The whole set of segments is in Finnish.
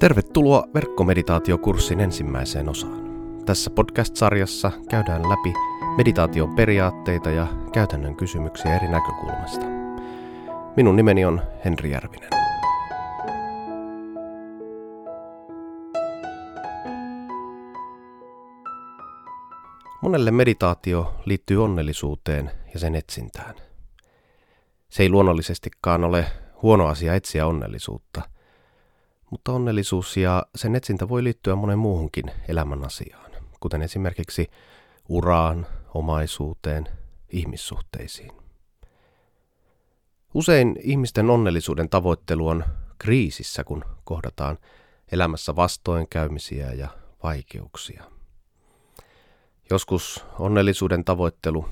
Tervetuloa verkkomeditaatiokurssin ensimmäiseen osaan. Tässä podcast-sarjassa käydään läpi meditaation periaatteita ja käytännön kysymyksiä eri näkökulmasta. Minun nimeni on Henri Järvinen. Monelle meditaatio liittyy onnellisuuteen ja sen etsintään. Se ei luonnollisestikaan ole huono asia etsiä onnellisuutta – mutta onnellisuus ja sen etsintä voi liittyä monen muuhunkin elämän asiaan, kuten esimerkiksi uraan, omaisuuteen, ihmissuhteisiin. Usein ihmisten onnellisuuden tavoittelu on kriisissä, kun kohdataan elämässä vastoinkäymisiä ja vaikeuksia. Joskus onnellisuuden tavoittelu,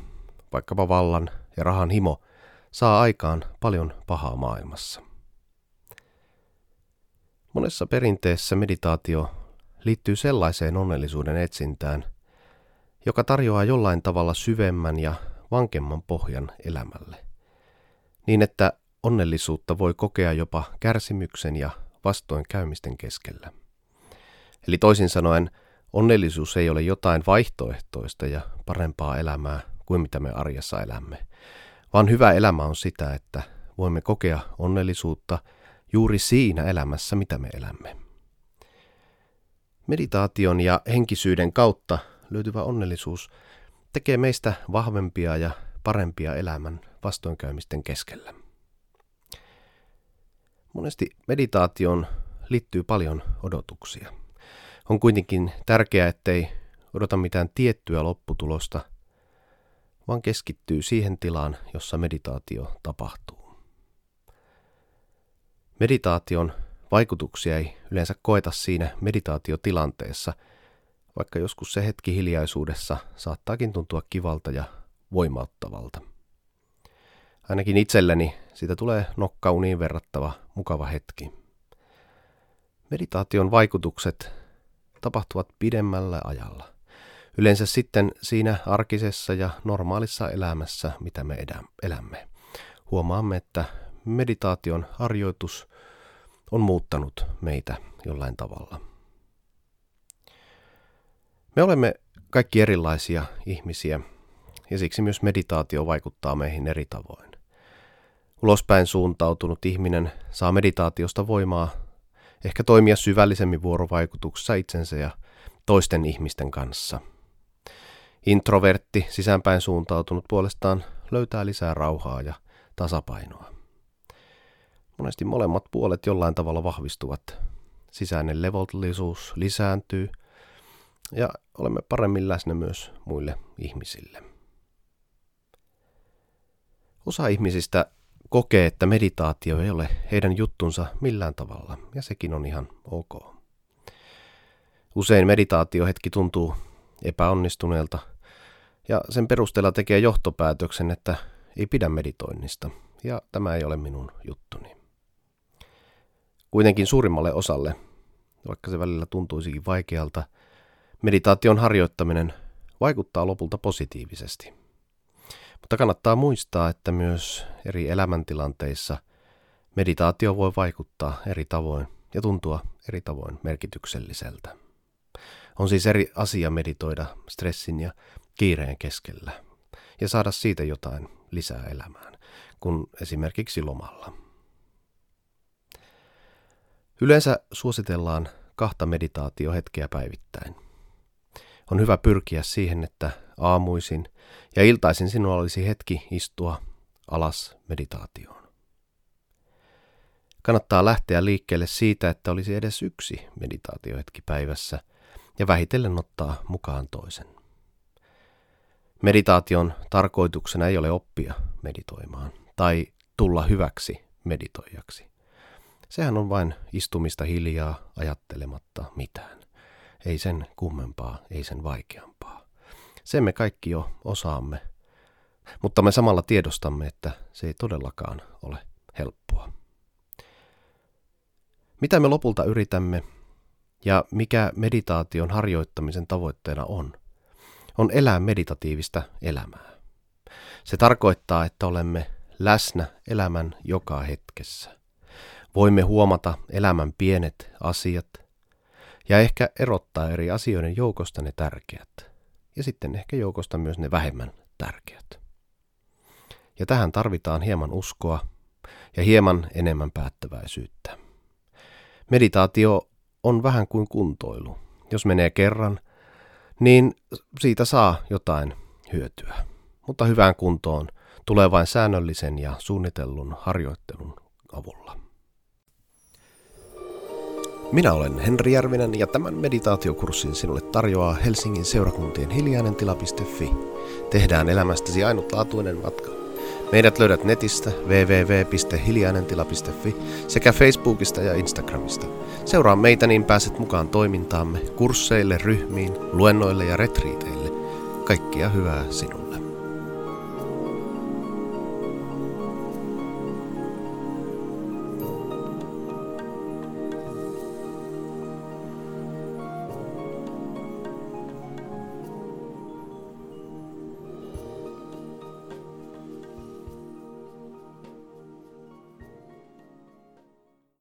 vaikkapa vallan ja rahan himo, saa aikaan paljon pahaa maailmassa. Monessa perinteessä meditaatio liittyy sellaiseen onnellisuuden etsintään, joka tarjoaa jollain tavalla syvemmän ja vankemman pohjan elämälle, niin että onnellisuutta voi kokea jopa kärsimyksen ja vastoinkäymisten keskellä. Eli toisin sanoen, onnellisuus ei ole jotain vaihtoehtoista ja parempaa elämää kuin mitä me arjessa elämme, vaan hyvä elämä on sitä, että voimme kokea onnellisuutta – juuri siinä elämässä, mitä me elämme. Meditaation ja henkisyyden kautta löytyvä onnellisuus tekee meistä vahvempia ja parempia elämän vastoinkäymisten keskellä. Monesti meditaation liittyy paljon odotuksia. On kuitenkin tärkeää, ettei odota mitään tiettyä lopputulosta, vaan keskittyy siihen tilaan, jossa meditaatio tapahtuu. Meditaation vaikutuksia ei yleensä koeta siinä meditaatiotilanteessa, vaikka joskus se hetki hiljaisuudessa saattaakin tuntua kivalta ja voimauttavalta. Ainakin itselleni siitä tulee nokkauniin verrattava mukava hetki. Meditaation vaikutukset tapahtuvat pidemmällä ajalla. Yleensä sitten siinä arkisessa ja normaalissa elämässä, mitä me elämme. Huomaamme, että meditaation harjoitus on muuttanut meitä jollain tavalla. Me olemme kaikki erilaisia ihmisiä ja siksi myös meditaatio vaikuttaa meihin eri tavoin. Ulospäin suuntautunut ihminen saa meditaatiosta voimaa ehkä toimia syvällisemmin vuorovaikutuksessa itsensä ja toisten ihmisten kanssa. Introvertti, sisäänpäin suuntautunut puolestaan löytää lisää rauhaa ja tasapainoa. Monesti molemmat puolet jollain tavalla vahvistuvat. Sisäinen levollisuus lisääntyy ja olemme paremmin läsnä myös muille ihmisille. Osa ihmisistä kokee, että meditaatio ei ole heidän juttunsa millään tavalla, ja sekin on ihan ok. Usein meditaatiohetki tuntuu epäonnistuneelta, ja sen perusteella tekee johtopäätöksen, että ei pidä meditoinnista, ja tämä ei ole minun juttuni. Kuitenkin suurimmalle osalle, vaikka se välillä tuntuisikin vaikealta, meditaation harjoittaminen vaikuttaa lopulta positiivisesti. Mutta kannattaa muistaa, että myös eri elämäntilanteissa meditaatio voi vaikuttaa eri tavoin ja tuntua eri tavoin merkitykselliseltä. On siis eri asia meditoida stressin ja kiireen keskellä ja saada siitä jotain lisää elämään, kun esimerkiksi lomalla. Yleensä suositellaan kahta meditaatiohetkeä päivittäin. On hyvä pyrkiä siihen, että aamuisin ja iltaisin sinulla olisi hetki istua alas meditaatioon. Kannattaa lähteä liikkeelle siitä, että olisi edes yksi meditaatiohetki päivässä ja vähitellen ottaa mukaan toisen. Meditaation tarkoituksena ei ole oppia meditoimaan tai tulla hyväksi meditoijaksi. Sehän on vain istumista hiljaa ajattelematta mitään. Ei sen kummempaa, ei sen vaikeampaa. Sen me kaikki jo osaamme, mutta me samalla tiedostamme, että se ei todellakaan ole helppoa. Mitä me lopulta yritämme ja mikä meditaation harjoittamisen tavoitteena on, on elää meditatiivista elämää. Se tarkoittaa, että olemme läsnä elämän joka hetkessä. Voimme huomata elämän pienet asiat ja ehkä erottaa eri asioiden joukosta ne tärkeät ja sitten ehkä joukosta myös ne vähemmän tärkeät. Ja tähän tarvitaan hieman uskoa ja hieman enemmän päättäväisyyttä. Meditaatio on vähän kuin kuntoilu. Jos menee kerran, niin siitä saa jotain hyötyä. Mutta hyvään kuntoon tulee vain säännöllisen ja suunnitellun harjoittelun Minä olen Henri Järvinen ja tämän meditaatiokurssin sinulle tarjoaa Helsingin seurakuntien hiljainentila.fi. Tehdään elämästäsi ainutlaatuinen matka. Meidät löydät netistä www.hiljainentila.fi sekä Facebookista ja Instagramista. Seuraa meitä niin pääset mukaan toimintaamme, kursseille, ryhmiin, luennoille ja retriiteille. Kaikkia hyvää sinulle.